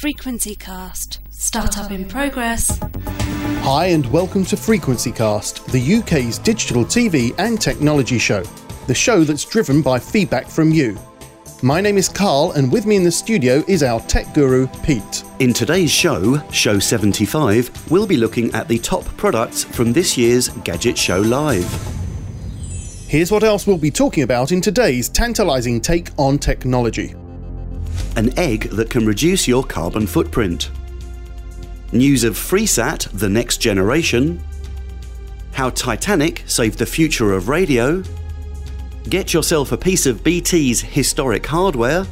Frequency Cast. Startup in progress. Hi, and welcome to Frequency Cast, the UK's digital TV and technology show. The show that's driven by feedback from you. My name is Carl, and with me in the studio is our tech guru, Pete. In today's show, Show 75, we'll be looking at the top products from this year's Gadget Show Live. Here's what else we'll be talking about in today's tantalising take on technology an egg that can reduce your carbon footprint. News of FreeSat, the next generation. How Titanic saved the future of radio. Get yourself a piece of BT's historic hardware.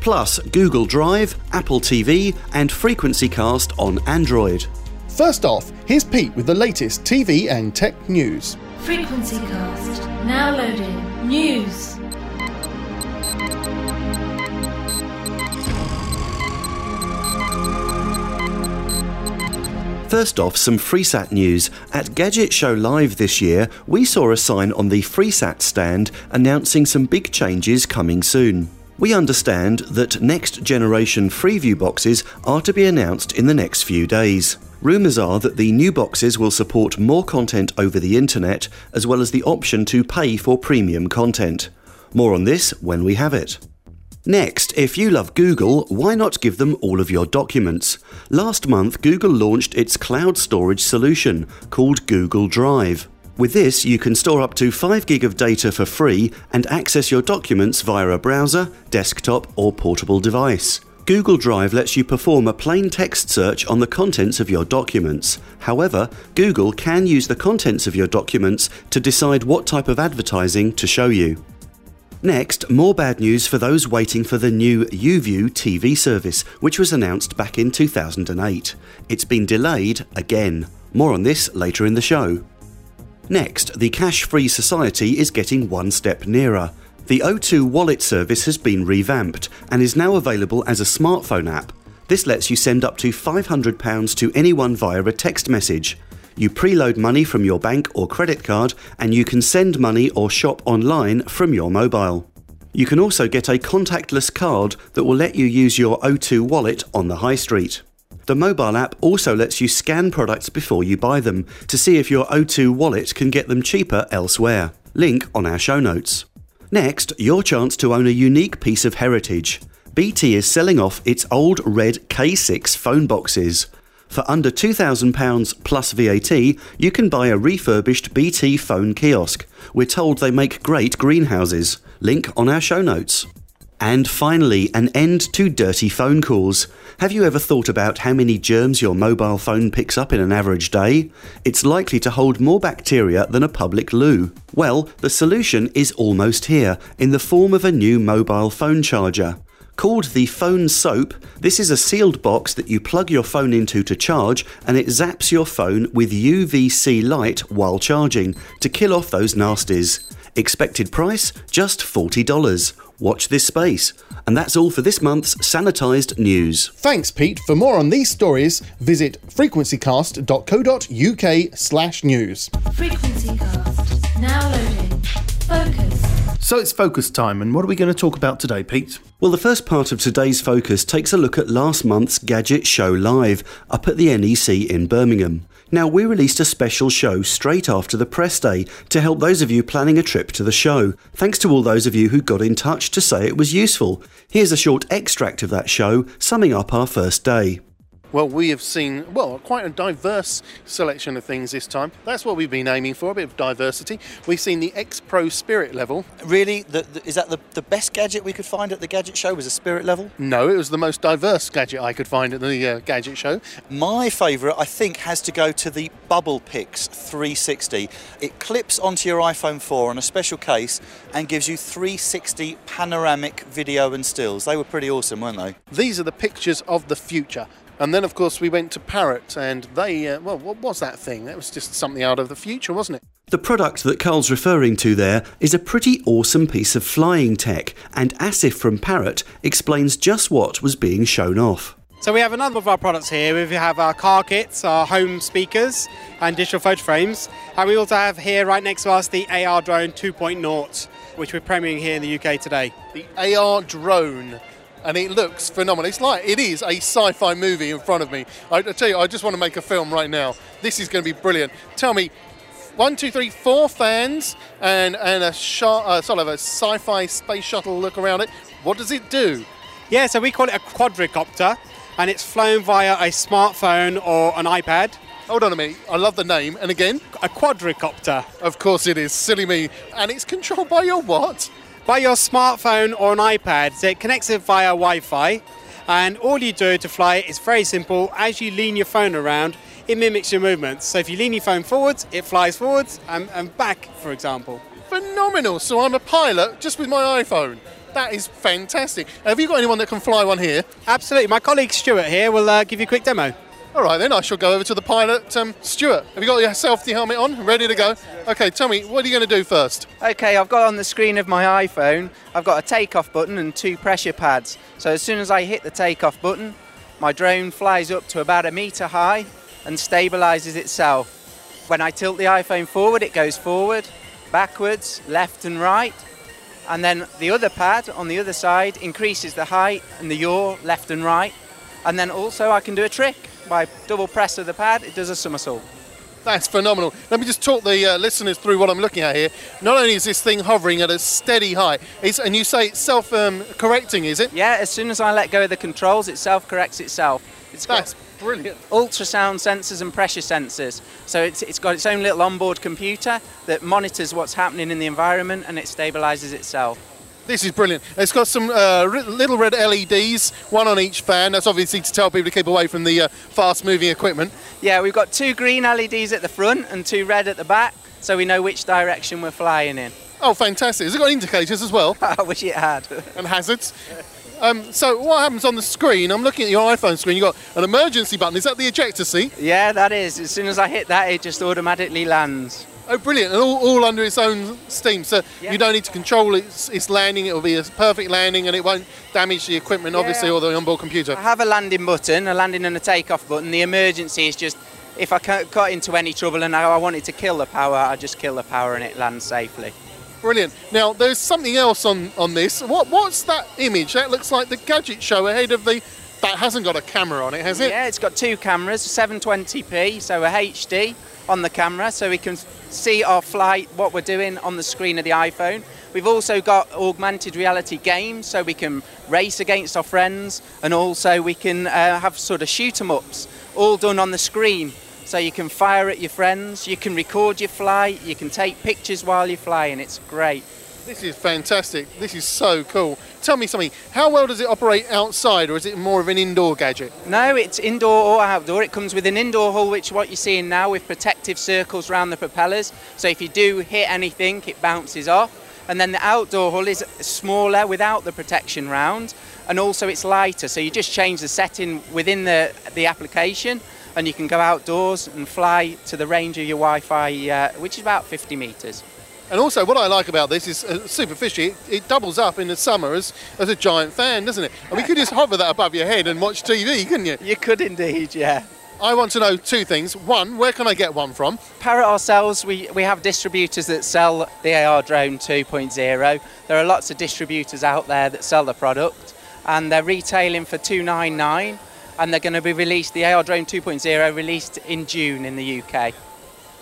Plus Google Drive, Apple TV, and Frequency Cast on Android. First off, here's Pete with the latest TV and tech news. Frequency Cast. Now loading. News. First off, some FreeSat news. At Gadget Show Live this year, we saw a sign on the FreeSat stand announcing some big changes coming soon. We understand that next generation Freeview boxes are to be announced in the next few days. Rumours are that the new boxes will support more content over the internet, as well as the option to pay for premium content. More on this when we have it. Next, if you love Google, why not give them all of your documents? Last month, Google launched its cloud storage solution called Google Drive. With this, you can store up to 5 gig of data for free and access your documents via a browser, desktop, or portable device. Google Drive lets you perform a plain text search on the contents of your documents. However, Google can use the contents of your documents to decide what type of advertising to show you. Next, more bad news for those waiting for the new YouView TV service, which was announced back in 2008. It's been delayed again. More on this later in the show. Next, the cash free society is getting one step nearer. The O2 wallet service has been revamped and is now available as a smartphone app. This lets you send up to £500 to anyone via a text message. You preload money from your bank or credit card, and you can send money or shop online from your mobile. You can also get a contactless card that will let you use your O2 wallet on the high street. The mobile app also lets you scan products before you buy them to see if your O2 wallet can get them cheaper elsewhere. Link on our show notes. Next, your chance to own a unique piece of heritage. BT is selling off its old red K6 phone boxes. For under £2,000 plus VAT, you can buy a refurbished BT phone kiosk. We're told they make great greenhouses. Link on our show notes. And finally, an end to dirty phone calls. Have you ever thought about how many germs your mobile phone picks up in an average day? It's likely to hold more bacteria than a public loo. Well, the solution is almost here, in the form of a new mobile phone charger. Called the Phone Soap, this is a sealed box that you plug your phone into to charge and it zaps your phone with UVC light while charging to kill off those nasties. Expected price just $40. Watch this space. And that's all for this month's Sanitised News. Thanks, Pete. For more on these stories, visit frequencycast.co.uk slash news. Frequencycast. Now loading. Focus. So it's focus time, and what are we going to talk about today, Pete? Well, the first part of today's focus takes a look at last month's Gadget Show Live up at the NEC in Birmingham. Now, we released a special show straight after the press day to help those of you planning a trip to the show. Thanks to all those of you who got in touch to say it was useful. Here's a short extract of that show summing up our first day. Well, we have seen, well, quite a diverse selection of things this time. That's what we've been aiming for, a bit of diversity. We've seen the X Pro Spirit level. Really? The, the, is that the, the best gadget we could find at the Gadget Show? Was a Spirit level? No, it was the most diverse gadget I could find at the uh, Gadget Show. My favourite, I think, has to go to the Bubble Pix 360. It clips onto your iPhone 4 on a special case and gives you 360 panoramic video and stills. They were pretty awesome, weren't they? These are the pictures of the future. And then, of course, we went to Parrot, and they, uh, well, what was that thing? That was just something out of the future, wasn't it? The product that Carl's referring to there is a pretty awesome piece of flying tech, and Asif from Parrot explains just what was being shown off. So we have a number of our products here. We have our car kits, our home speakers, and digital photo frames. And we also have here, right next to us, the AR Drone 2.0, which we're premiering here in the UK today. The AR Drone. And it looks phenomenal. It's like it is a sci-fi movie in front of me. I, I tell you, I just want to make a film right now. This is going to be brilliant. Tell me, one, two, three, four fans and and a shot, uh, sort of a sci-fi space shuttle look around it. What does it do? Yeah, so we call it a quadricopter, and it's flown via a smartphone or an iPad. Hold on a minute. I love the name. And again, A quadricopter. of course it is. Silly me. And it's controlled by your what? By your smartphone or an iPad, so it connects it via Wi Fi. And all you do to fly it is very simple. As you lean your phone around, it mimics your movements. So if you lean your phone forwards, it flies forwards and, and back, for example. Phenomenal. So I'm a pilot just with my iPhone. That is fantastic. Have you got anyone that can fly one here? Absolutely. My colleague Stuart here will uh, give you a quick demo. All right, then I shall go over to the pilot, um, Stuart. Have you got your safety helmet on, ready to go? Okay, tell me, what are you going to do first? Okay, I've got on the screen of my iPhone, I've got a takeoff button and two pressure pads. So as soon as I hit the takeoff button, my drone flies up to about a meter high and stabilizes itself. When I tilt the iPhone forward, it goes forward, backwards, left and right. And then the other pad on the other side increases the height and the yaw left and right. And then also I can do a trick by double press of the pad, it does a somersault. That's phenomenal. Let me just talk the uh, listeners through what I'm looking at here. Not only is this thing hovering at a steady height, it's, and you say it's self-correcting, is it? Yeah, as soon as I let go of the controls, it self corrects itself. It's got That's brilliant. ultrasound sensors and pressure sensors. So it's, it's got its own little onboard computer that monitors what's happening in the environment and it stabilizes itself. This is brilliant. It's got some uh, little red LEDs, one on each fan. That's obviously to tell people to keep away from the uh, fast-moving equipment. Yeah, we've got two green LEDs at the front and two red at the back, so we know which direction we're flying in. Oh, fantastic! Has it got indicators as well I wish it had. and hazards? Um, so what happens on the screen? I'm looking at your iPhone screen. You've got an emergency button. Is that the ejector seat? yeah, that is. As soon as I hit that, it just automatically lands. Oh, brilliant! And all, all under its own steam, so Yeah. you don't need to control its, its landing. It will be a perfect landing, and it won't damage the equipment, obviously, or the onboard computer. I have a landing button, a landing and a takeoff button. The emergency is just if I got into any trouble and I I wanted to kill the power, I just kill the power and it lands safely. Brilliant. Now, there's something else on, on this. What What's that image? That looks like the gadget show ahead of the. That hasn't got a camera on it, has it? Yeah, it's got two cameras, 720p, so a HD on the camera, so we can see our flight, what we're doing on the screen of the iPhone. We've also got augmented reality games, so we can race against our friends, and also we can uh, have sort of shoot 'em ups, all done on the screen. So you can fire at your friends, you can record your flight, you can take pictures while you're flying. It's great. This is fantastic. This is so cool. Tell me something. How well does it operate outside, or is it more of an indoor gadget? No, it's indoor or outdoor. It comes with an indoor hull, which what you're seeing now with protective circles around the propellers. So if you do hit anything, it bounces off. And then the outdoor hull is smaller without the protection round, and also it's lighter. So you just change the setting within the the application, and you can go outdoors and fly to the range of your Wi-Fi, uh, which is about 50 meters. And also, what I like about this is uh, super fishy. It, it doubles up in the summer as, as a giant fan, doesn't it? And we could just hover that above your head and watch TV, couldn't you? You could indeed, yeah. I want to know two things. One, where can I get one from? Parrot ourselves, we, we have distributors that sell the AR Drone 2.0. There are lots of distributors out there that sell the product and they're retailing for 299 and they're going to be released, the AR Drone 2.0 released in June in the UK.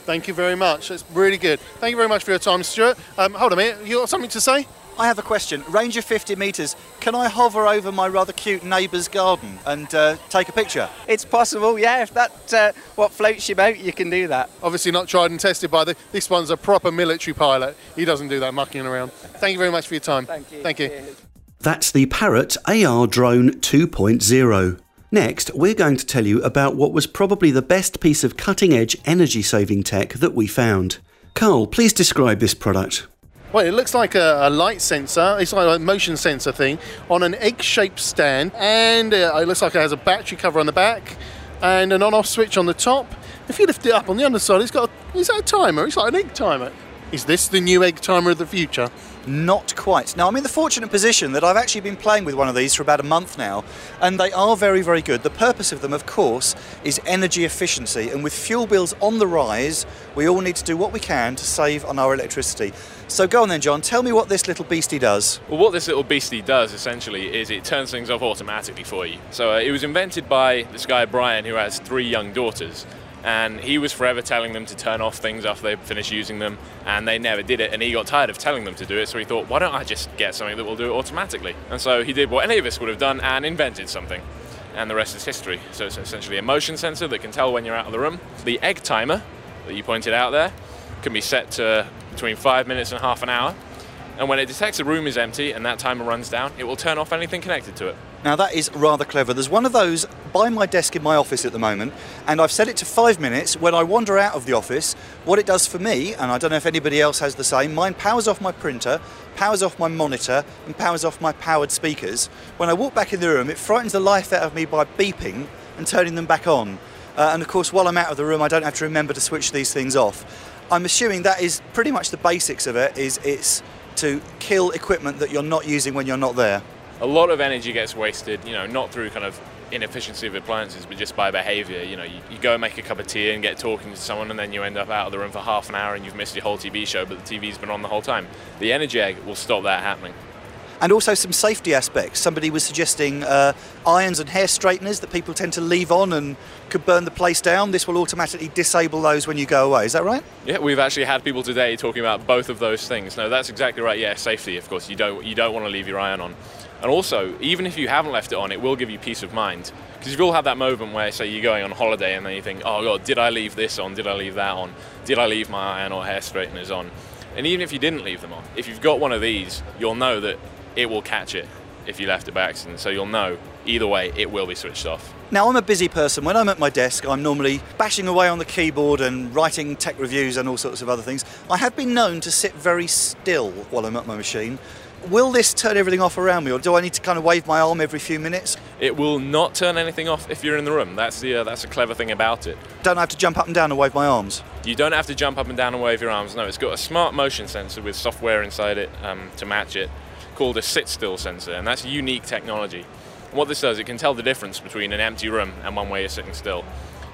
Thank you very much. That's really good. Thank you very much for your time, Stuart. Um, hold on a minute. You got something to say? I have a question. Range of 50 metres. Can I hover over my rather cute neighbour's garden and uh, take a picture? It's possible, yeah, if that's uh, what floats your boat, you can do that. Obviously not tried and tested by the. This one's a proper military pilot. He doesn't do that mucking around. Thank you very much for your time. Thank you. Thank you. Cheers. That's the Parrot AR Drone 2.0. Next, we're going to tell you about what was probably the best piece of cutting edge energy saving tech that we found. Carl, please describe this product. Well, it looks like a, a light sensor. It's like a motion sensor thing on an egg-shaped stand, and uh, it looks like it has a battery cover on the back and an on-off switch on the top. If you lift it up on the underside, it's got a, is that a timer? It's like an egg timer. Is this the new egg timer of the future? Not quite. Now, I'm in the fortunate position that I've actually been playing with one of these for about a month now, and they are very, very good. The purpose of them, of course, is energy efficiency, and with fuel bills on the rise, we all need to do what we can to save on our electricity. So go on then, John, tell me what this little beastie does. Well, what this little beastie does essentially is it turns things off automatically for you. So uh, it was invented by this guy Brian who has three young daughters, and he was forever telling them to turn off things after they finished using them, and they never did it. And he got tired of telling them to do it, so he thought, why don't I just get something that will do it automatically? And so he did what any of us would have done and invented something. And the rest is history. So it's essentially a motion sensor that can tell when you're out of the room. The egg timer that you pointed out there can be set to between five minutes and half an hour. And when it detects a room is empty and that timer runs down, it will turn off anything connected to it. Now that is rather clever. There's one of those by my desk in my office at the moment, and I've set it to five minutes. When I wander out of the office, what it does for me, and I don't know if anybody else has the same, mine powers off my printer, powers off my monitor, and powers off my powered speakers. When I walk back in the room, it frightens the life out of me by beeping and turning them back on. Uh, and of course, while I'm out of the room, I don't have to remember to switch these things off. I'm assuming that is pretty much the basics of it. Is it's to kill equipment that you're not using when you're not there. A lot of energy gets wasted, you know, not through kind of inefficiency of appliances, but just by behaviour. You know, you, you, go and make a cup of tea and get talking to someone, and then you end up out of the room for half an hour and you've missed your whole TV show, but the TV's been on the whole time. The energy egg will stop that happening. And also some safety aspects. Somebody was suggesting uh, irons and hair straighteners that people tend to leave on and could burn the place down. This will automatically disable those when you go away. Is that right? Yeah, we've actually had people today talking about both of those things. No, that's exactly right. Yeah, safety. Of course, you don't you don't want to leave your iron on. And also, even if you haven't left it on, it will give you peace of mind. Because you've all had that moment where, say, you're going on holiday and then you think, oh God, did I leave this on? Did I leave that on? Did I leave my iron or hair straighteners on? And even if you didn't leave them on, if you've got one of these, you'll know that it will catch it if you left it by accident. So you'll know either way it will be switched off. Now, I'm a busy person. When I'm at my desk, I'm normally bashing away on the keyboard and writing tech reviews and all sorts of other things. I have been known to sit very still while I'm at my machine. Will this turn everything off around me, or do I need to kind of wave my arm every few minutes? It will not turn anything off if you're in the room. That's the uh, that's a clever thing about it. Don't have to jump up and down and wave my arms. You don't have to jump up and down and wave your arms. No, it's got a smart motion sensor with software inside it um, to match it, called a sit still sensor, and that's unique technology. And what this does, it can tell the difference between an empty room and one where you're sitting still.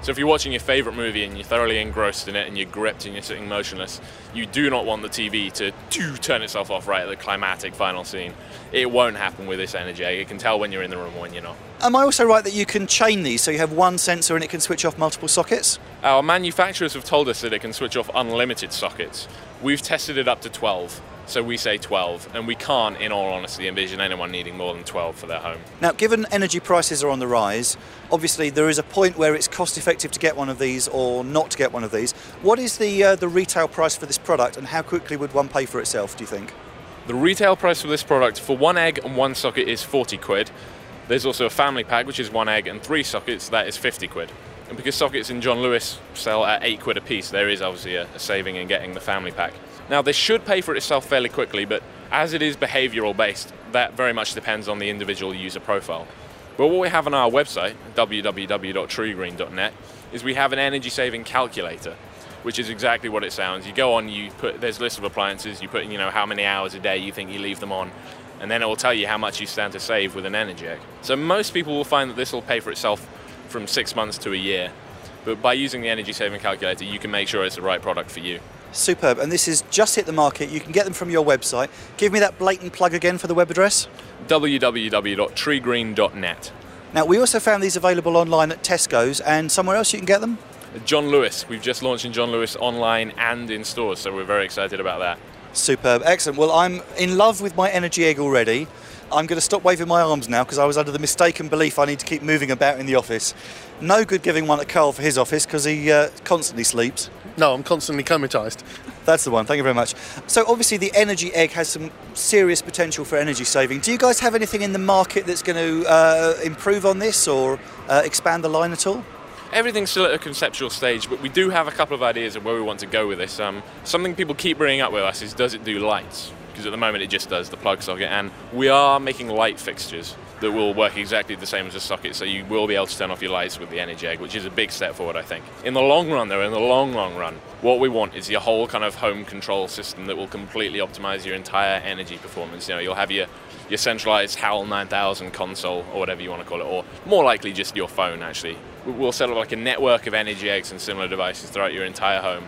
So if you're watching your favourite movie and you're thoroughly engrossed in it and you're gripped and you're sitting motionless, you do not want the TV to do turn itself off right at the climatic final scene. It won't happen with this energy. You can tell when you're in the room when you're not. Am I also right that you can chain these so you have one sensor and it can switch off multiple sockets? Our manufacturers have told us that it can switch off unlimited sockets. We've tested it up to 12. So we say 12, and we can't, in all honesty, envision anyone needing more than 12 for their home. Now, given energy prices are on the rise, obviously there is a point where it's cost effective to get one of these or not to get one of these. What is the, uh, the retail price for this product, and how quickly would one pay for itself, do you think? The retail price for this product for one egg and one socket is 40 quid. There's also a family pack, which is one egg and three sockets, that is 50 quid. And because sockets in John Lewis sell at 8 quid a piece, there is obviously a, a saving in getting the family pack. Now, this should pay for itself fairly quickly, but as it is behavioral based, that very much depends on the individual user profile. But what we have on our website, www.truegreen.net, is we have an energy saving calculator, which is exactly what it sounds. You go on, you put there's a list of appliances, you put in, you know, how many hours a day you think you leave them on, and then it will tell you how much you stand to save with an energy egg. So most people will find that this will pay for itself from six months to a year. But by using the energy saving calculator, you can make sure it's the right product for you. Superb. And this is just hit the market. You can get them from your website. Give me that blatant plug again for the web address www.truegreen.net. Now, we also found these available online at Tesco's and somewhere else you can get them. John Lewis. We've just launched in John Lewis online and in stores, so we're very excited about that. Superb. Excellent. Well, I'm in love with my energy egg already. I'm going to stop waving my arms now because I was under the mistaken belief I need to keep moving about in the office. No good giving one to Carl for his office because he uh, constantly sleeps. No, I'm constantly comatized. That's the one. Thank you very much. So obviously the energy egg has some serious potential for energy saving. Do you guys have anything in the market that's going to uh, improve on this or uh, expand the line at all? Everything's still at a conceptual stage, but we do have a couple of ideas of where we want to go with this. Um, something people keep bringing up with us is does it do lights? Because at the moment it just does the plug socket, and we are making light fixtures. that will work exactly the same as a socket, so you will be able to turn off your lights with the Energy Egg, which is a big step forward, I think. In the long run, though, in the long, long run, what we want is your whole kind of home control system that will completely optimize your entire energy performance. You know, you'll have your your centralized HAL 9000 console, or whatever you want to call it, or more likely just your phone, actually. We'll set up like a network of Energy Eggs and similar devices throughout your entire home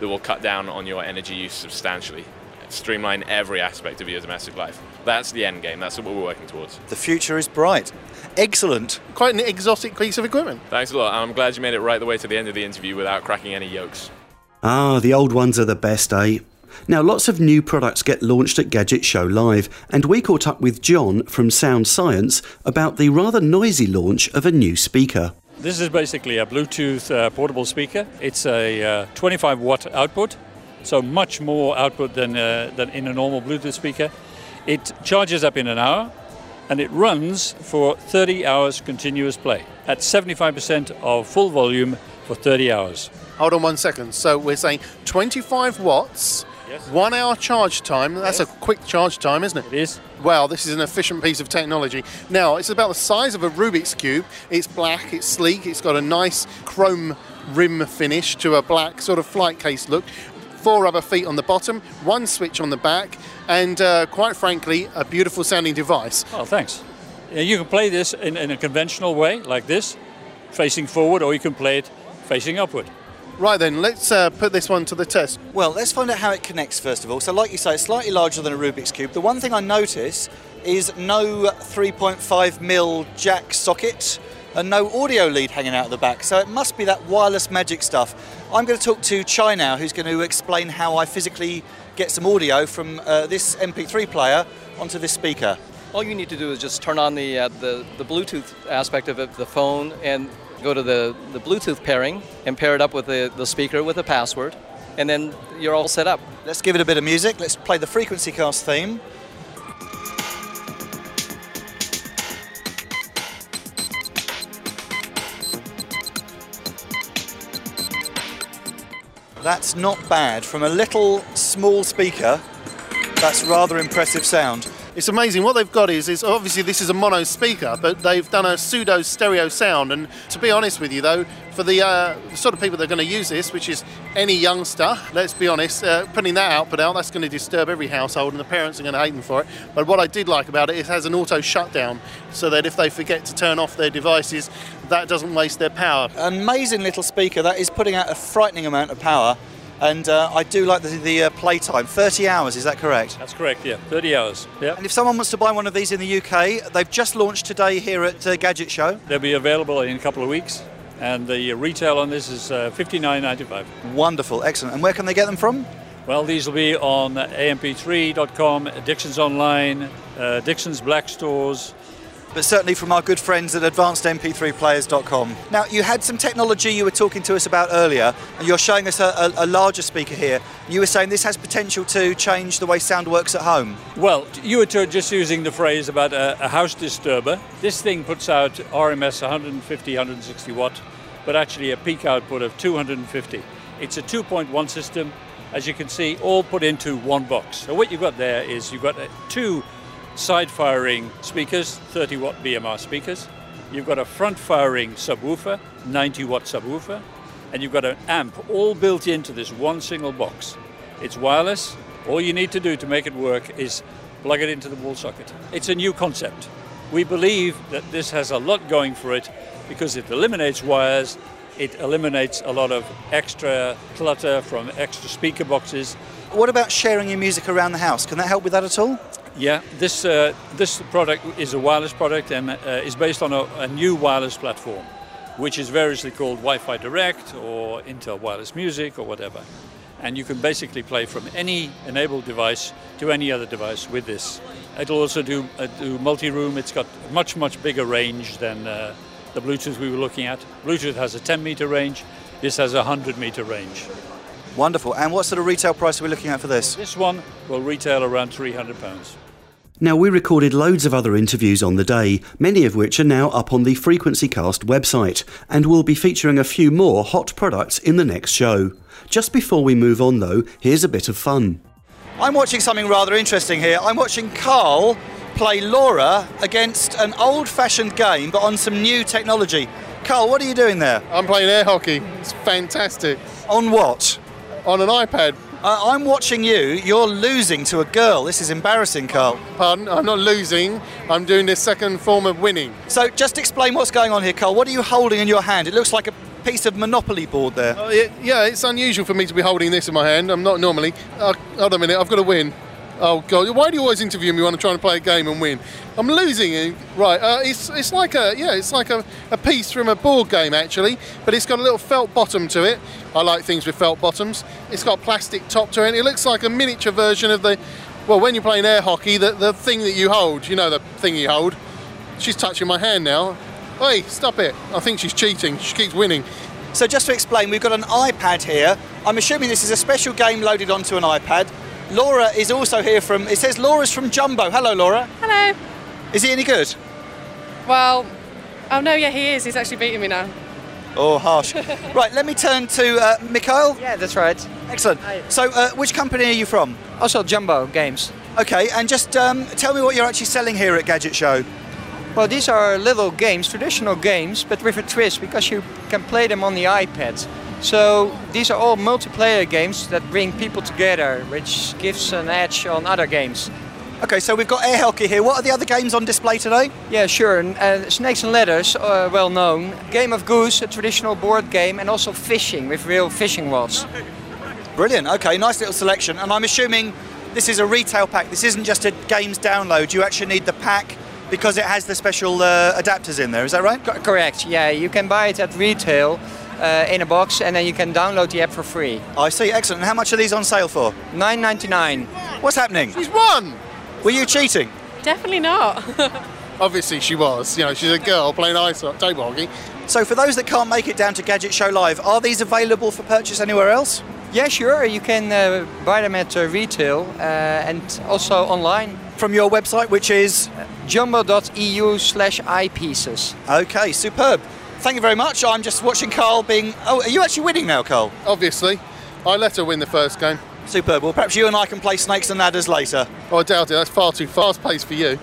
that will cut down on your energy use substantially streamline every aspect of your domestic life. That's the end game. That's what we're working towards. The future is bright. Excellent. Quite an exotic piece of equipment. Thanks a lot. I'm glad you made it right the way to the end of the interview without cracking any yolks. Ah, the old ones are the best, eh? Now, lots of new products get launched at Gadget Show Live, and we caught up with John from Sound Science about the rather noisy launch of a new speaker. This is basically a Bluetooth uh, portable speaker. It's a uh, 25 watt output, so much more output than, uh, than in a normal Bluetooth speaker. It charges up in an hour and it runs for 30 hours continuous play at 75% of full volume for 30 hours. Hold on one second. So we're saying 25 watts, Yes. one hour charge time. That's Yes. a quick charge time, isn't it? It is. Wow, this is an efficient piece of technology. Now, it's about the size of a Rubik's Cube. It's black, it's sleek, it's got a nice chrome rim finish to a black sort of flight case look. Four rubber feet on the bottom, one switch on the back, and uh, quite frankly, a beautiful sounding device. Oh, thanks. You can play this in, in a conventional way, like this, facing forward, or you can play it facing upward. Right then, let's uh, put this one to the test. Well, let's find out how it connects first of all. So, like you say, it's slightly larger than a Rubik's Cube. The one thing I notice is no 3.5 mil jack socket and no audio lead hanging out of the back. So, it must be that wireless magic stuff. I'm going to talk to Chai now, who's going to explain how I physically get some audio from uh, this MP3 player onto this speaker. All you need to do is just turn on the, uh, the, the Bluetooth aspect of it, the phone, and go to the, the Bluetooth pairing and pair it up with the, the speaker with a password, and then you're all set up. Let's give it a bit of music. Let's play the Frequency Cast theme. That's not bad. From a little small speaker, that's rather impressive sound. It's amazing. What they've got is, is obviously this is a mono speaker, but they've done a pseudo stereo sound. And to be honest with you, though, for the uh, sort of people that are going to use this, which is any youngster, let's be honest, uh, putting that output out, that's going to disturb every household, and the parents are going to hate them for it. But what I did like about it, it has an auto shutdown, so that if they forget to turn off their devices, that doesn't waste their power. Amazing little speaker. That is putting out a frightening amount of power. And uh, I do like the, the uh, playtime. 30 hours, is that correct? That's correct, yeah. 30 hours. Yeah. And if someone wants to buy one of these in the UK, they've just launched today here at uh, Gadget Show. They'll be available in a couple of weeks, and the retail on this is uh, 59.95. Wonderful, excellent. And where can they get them from? Well, these will be on amp3.com, Dixon's Online, uh, Dixon's Black Stores. But certainly from our good friends at advancedmp3players.com. Now, you had some technology you were talking to us about earlier, and you're showing us a, a, a larger speaker here. You were saying this has potential to change the way sound works at home. Well, you were just using the phrase about a, a house disturber. This thing puts out RMS 150, 160 watt, but actually a peak output of 250. It's a 2.1 system, as you can see, all put into one box. So what you've got there is you've got uh, two side firing speakers, 30 watt BMR speakers. You've got a front firing subwoofer, 90 watt subwoofer, and you've got an amp all built into this one single box. It's wireless. All you need to do to make it work is plug it into the wall socket. It's a new concept. We believe that this has a lot going for it because it eliminates wires, it eliminates a lot of extra clutter from extra speaker boxes. What about sharing your music around the house? Can that help with that at all? Yeah, this uh, this product is a wireless product and uh, is based on a, a, new wireless platform, which is variously called Wi-Fi Direct or Intel Wireless Music or whatever. And you can basically play from any enabled device to any other device with this. It'll also do, uh, do multi-room. It's got much much bigger range than uh, the Bluetooth we were looking at. Bluetooth has a 10 meter range. This has a 100 meter range. Wonderful. And what sort of retail price are we looking at for this? This one will retail around 300 pounds. Now, we recorded loads of other interviews on the day, many of which are now up on the Frequency Cast website, and we'll be featuring a few more hot products in the next show. Just before we move on, though, here's a bit of fun. I'm watching something rather interesting here. I'm watching Carl play Laura against an old fashioned game but on some new technology. Carl, what are you doing there? I'm playing air hockey. It's fantastic. On what? On an iPad. Uh, I'm watching you. You're losing to a girl. This is embarrassing, Carl. Pardon? I'm not losing. I'm doing this second form of winning. So, just explain what's going on here, Carl. What are you holding in your hand? It looks like a piece of Monopoly board there. Uh, yeah, yeah, it's unusual for me to be holding this in my hand. I'm not normally. Uh, hold on a minute. I've got to win. Oh God! Why do you always interview me when I'm trying to play a game and win? I'm losing. Right? Uh, it's it's like a yeah, it's like a, a piece from a board game actually, but it's got a little felt bottom to it. I like things with felt bottoms. It's got a plastic top to it. It looks like a miniature version of the well, when you're playing air hockey, the the thing that you hold. You know the thing you hold. She's touching my hand now. Hey, stop it! I think she's cheating. She keeps winning. So just to explain, we've got an iPad here. I'm assuming this is a special game loaded onto an iPad. Laura is also here from, it says Laura's from Jumbo. Hello, Laura. Hello. Is he any good? Well, oh no, yeah, he is. He's actually beating me now. Oh, harsh. right, let me turn to uh, Mikhail. Yeah, that's right. Excellent. So, uh, which company are you from? Also, Jumbo Games. Okay, and just um, tell me what you're actually selling here at Gadget Show. Well, these are little games, traditional games, but with a twist because you can play them on the iPad. So these are all multiplayer games that bring people together, which gives an edge on other games. Okay, so we've got air hockey here. What are the other games on display today? Yeah, sure. Uh, Snakes and Ladders, uh, well known. Game of Goose, a traditional board game, and also fishing with real fishing rods. Brilliant. Okay, nice little selection. And I'm assuming this is a retail pack. This isn't just a games download. You actually need the pack because it has the special uh, adapters in there. Is that right? Co- correct. Yeah, you can buy it at retail. Uh, in a box, and then you can download the app for free. I see, excellent. And how much are these on sale for? Nine ninety nine. What's happening? She's won. Were you cheating? Definitely not. Obviously, she was. You know, she's a girl playing ice table hockey. So, for those that can't make it down to Gadget Show Live, are these available for purchase anywhere else? Yeah, sure. You can uh, buy them at uh, retail uh, and also online. From your website, which is jumbo.eu slash eyepieces. Okay, superb. Thank you very much. I'm just watching Carl being. Oh, are you actually winning now, Carl? Obviously. I let her win the first game. Superb. Well, perhaps you and I can play Snakes and Ladders later. Oh, I doubt it. That's far too fast paced for you.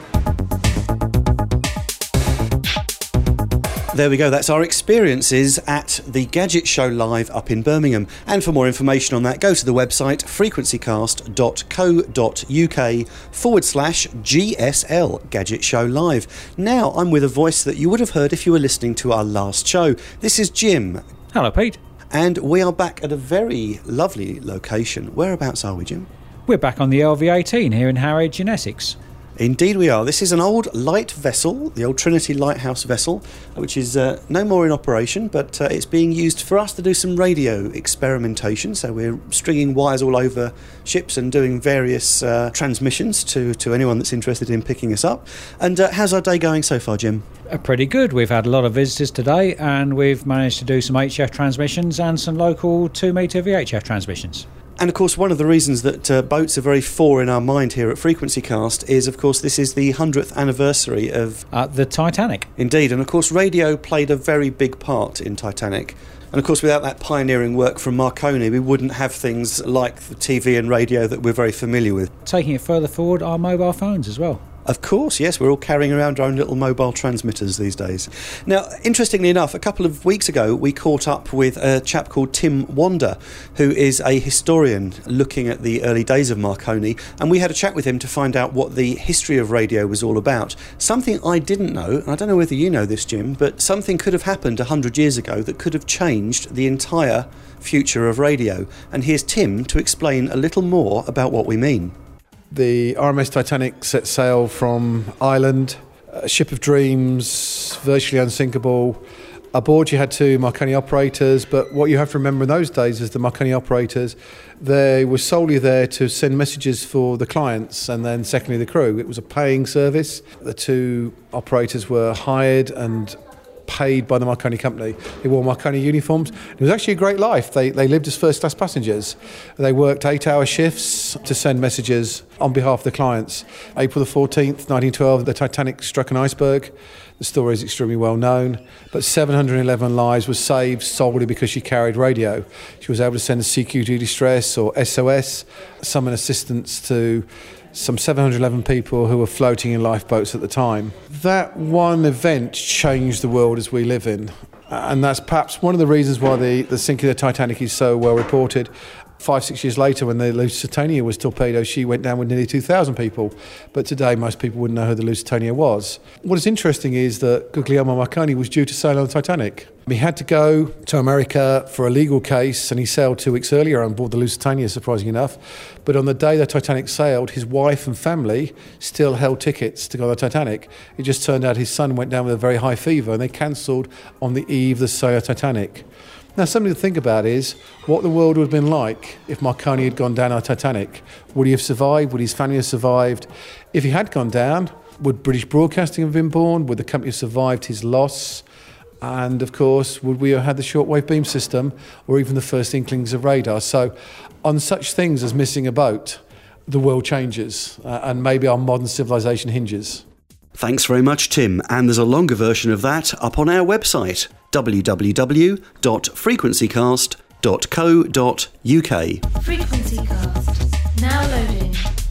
There we go. That's our experiences at the Gadget Show Live up in Birmingham. And for more information on that, go to the website frequencycast.co.uk forward slash GSL Gadget Show Live. Now I'm with a voice that you would have heard if you were listening to our last show. This is Jim. Hello, Pete. And we are back at a very lovely location. Whereabouts are we, Jim? We're back on the LV18 here in Harwich in Essex. Indeed, we are. This is an old light vessel, the old Trinity Lighthouse vessel, which is uh, no more in operation, but uh, it's being used for us to do some radio experimentation. So we're stringing wires all over ships and doing various uh, transmissions to, to anyone that's interested in picking us up. And uh, how's our day going so far, Jim? Uh, pretty good. We've had a lot of visitors today, and we've managed to do some HF transmissions and some local 2 metre VHF transmissions. And of course, one of the reasons that uh, boats are very fore in our mind here at Frequency Cast is, of course, this is the 100th anniversary of uh, the Titanic. Indeed. And of course, radio played a very big part in Titanic. And of course, without that pioneering work from Marconi, we wouldn't have things like the TV and radio that we're very familiar with. Taking it further forward, our mobile phones as well. Of course, yes, we're all carrying around our own little mobile transmitters these days. Now, interestingly enough, a couple of weeks ago, we caught up with a chap called Tim Wander, who is a historian looking at the early days of Marconi, and we had a chat with him to find out what the history of radio was all about. Something I didn't know, and I don't know whether you know this, Jim, but something could have happened 100 years ago that could have changed the entire future of radio. And here's Tim to explain a little more about what we mean. The RMS Titanic set sail from Ireland, a ship of dreams, virtually unsinkable. Aboard, you had two Marconi operators, but what you have to remember in those days is the Marconi operators, they were solely there to send messages for the clients and then, secondly, the crew. It was a paying service. The two operators were hired and paid by the Marconi company. They wore Marconi uniforms. It was actually a great life. They, they lived as first class passengers. They worked eight hour shifts to send messages on behalf of the clients. April the 14th, 1912, the Titanic struck an iceberg. The story is extremely well known, but 711 lives were saved solely because she carried radio. She was able to send a CQD distress or SOS, summon assistance to some 711 people who were floating in lifeboats at the time. That one event changed the world as we live in. And that's perhaps one of the reasons why the, the sinking of the Titanic is so well reported five, six years later, when the Lusitania was torpedoed, she went down with nearly 2,000 people. But today, most people wouldn't know who the Lusitania was. What is interesting is that Guglielmo Marconi was due to sail on the Titanic. He had to go to America for a legal case, and he sailed two weeks earlier on board the Lusitania, surprising enough. But on the day the Titanic sailed, his wife and family still held tickets to go on the Titanic. It just turned out his son went down with a very high fever, and they cancelled on the eve of the sail of Titanic. Now, something to think about is what the world would have been like if Marconi had gone down on Titanic. Would he have survived? Would his family have survived? If he had gone down, would British Broadcasting have been born? Would the company have survived his loss? And of course, would we have had the shortwave beam system or even the first inklings of radar? So, on such things as missing a boat, the world changes uh, and maybe our modern civilization hinges. Thanks very much, Tim. And there's a longer version of that up on our website www.frequencycast.co.uk. Frequencycast. Now.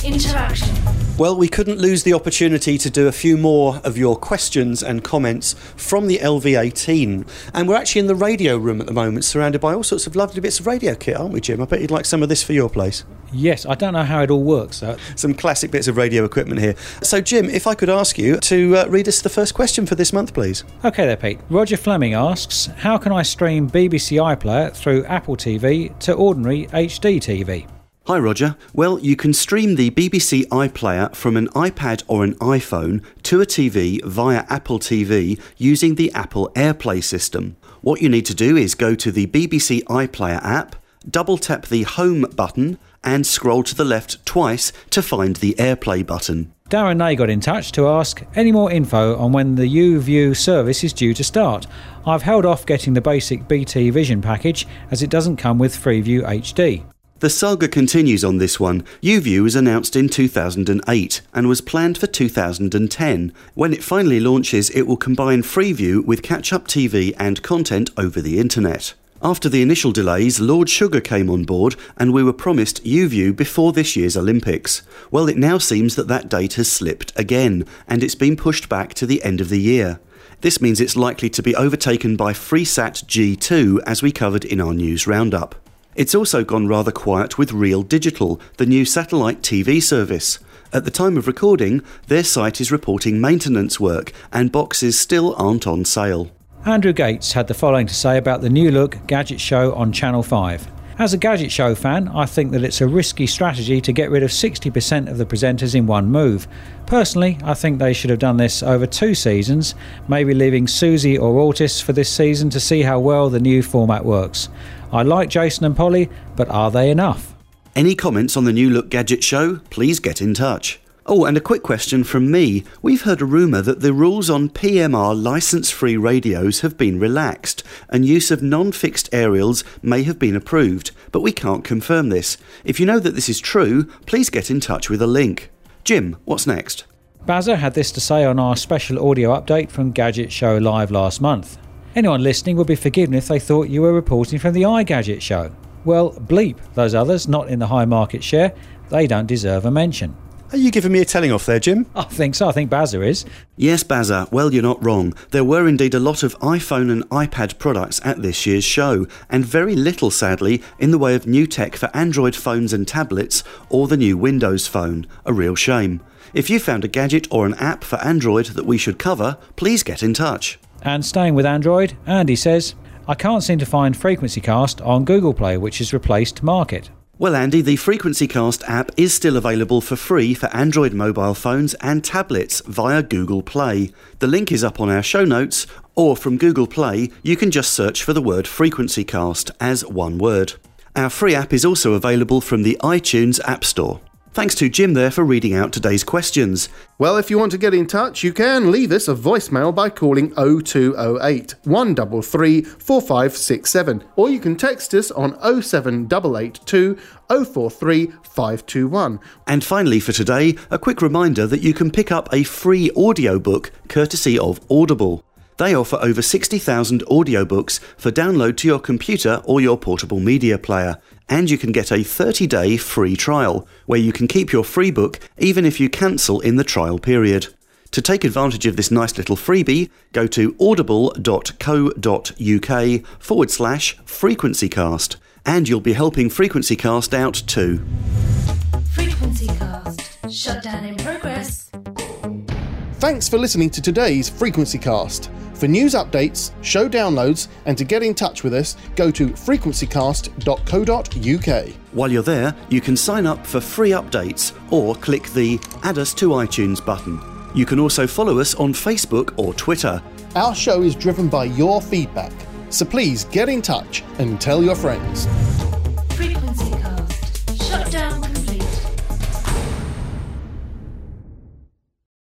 Interaction. Well, we couldn't lose the opportunity to do a few more of your questions and comments from the LV18. And we're actually in the radio room at the moment, surrounded by all sorts of lovely bits of radio kit, aren't we, Jim? I bet you'd like some of this for your place. Yes, I don't know how it all works. Though. Some classic bits of radio equipment here. So, Jim, if I could ask you to uh, read us the first question for this month, please. Okay, there, Pete. Roger Fleming asks How can I stream BBC iPlayer through Apple TV to ordinary HD TV? Hi, Roger. Well, you can stream the BBC iPlayer from an iPad or an iPhone to a TV via Apple TV using the Apple AirPlay system. What you need to do is go to the BBC iPlayer app, double tap the Home button, and scroll to the left twice to find the AirPlay button. Darren Nay got in touch to ask any more info on when the YouView service is due to start. I've held off getting the basic BT Vision package as it doesn't come with Freeview HD. The saga continues on this one. YouView was announced in 2008 and was planned for 2010. When it finally launches, it will combine Freeview with catch up TV and content over the internet. After the initial delays, Lord Sugar came on board and we were promised YouView before this year's Olympics. Well, it now seems that that date has slipped again and it's been pushed back to the end of the year. This means it's likely to be overtaken by FreeSat G2 as we covered in our news roundup. It's also gone rather quiet with Real Digital, the new satellite TV service. At the time of recording, their site is reporting maintenance work and boxes still aren't on sale. Andrew Gates had the following to say about the new look Gadget Show on Channel 5. As a Gadget Show fan, I think that it's a risky strategy to get rid of 60% of the presenters in one move. Personally, I think they should have done this over two seasons, maybe leaving Suzi or Ortis for this season to see how well the new format works. I like Jason and Polly, but are they enough? Any comments on the new look Gadget Show? Please get in touch. Oh, and a quick question from me. We've heard a rumour that the rules on PMR license free radios have been relaxed and use of non fixed aerials may have been approved, but we can't confirm this. If you know that this is true, please get in touch with a link. Jim, what's next? Bazza had this to say on our special audio update from Gadget Show Live last month. Anyone listening would be forgiven if they thought you were reporting from the iGadget show. Well, bleep those others not in the high market share, they don't deserve a mention. Are you giving me a telling off there, Jim? I think so. I think Bazza is. Yes, Bazza. Well, you're not wrong. There were indeed a lot of iPhone and iPad products at this year's show, and very little, sadly, in the way of new tech for Android phones and tablets or the new Windows phone. A real shame. If you found a gadget or an app for Android that we should cover, please get in touch. And staying with Android, Andy says, I can't seem to find Frequency Cast on Google Play, which has replaced Market. Well, Andy, the Frequency Cast app is still available for free for Android mobile phones and tablets via Google Play. The link is up on our show notes, or from Google Play, you can just search for the word Frequency Cast as one word. Our free app is also available from the iTunes App Store. Thanks to Jim there for reading out today's questions. Well, if you want to get in touch, you can leave us a voicemail by calling 0208 133 4567, or you can text us on 07882 043 521. And finally, for today, a quick reminder that you can pick up a free audiobook courtesy of Audible. They offer over 60,000 audiobooks for download to your computer or your portable media player. And you can get a 30 day free trial, where you can keep your free book even if you cancel in the trial period. To take advantage of this nice little freebie, go to audible.co.uk forward slash frequencycast, and you'll be helping Frequencycast out too. Frequency Cast. Shutdown in progress. Thanks for listening to today's Frequency Cast. For news updates, show downloads, and to get in touch with us, go to frequencycast.co.uk. While you're there, you can sign up for free updates or click the Add Us to iTunes button. You can also follow us on Facebook or Twitter. Our show is driven by your feedback, so please get in touch and tell your friends.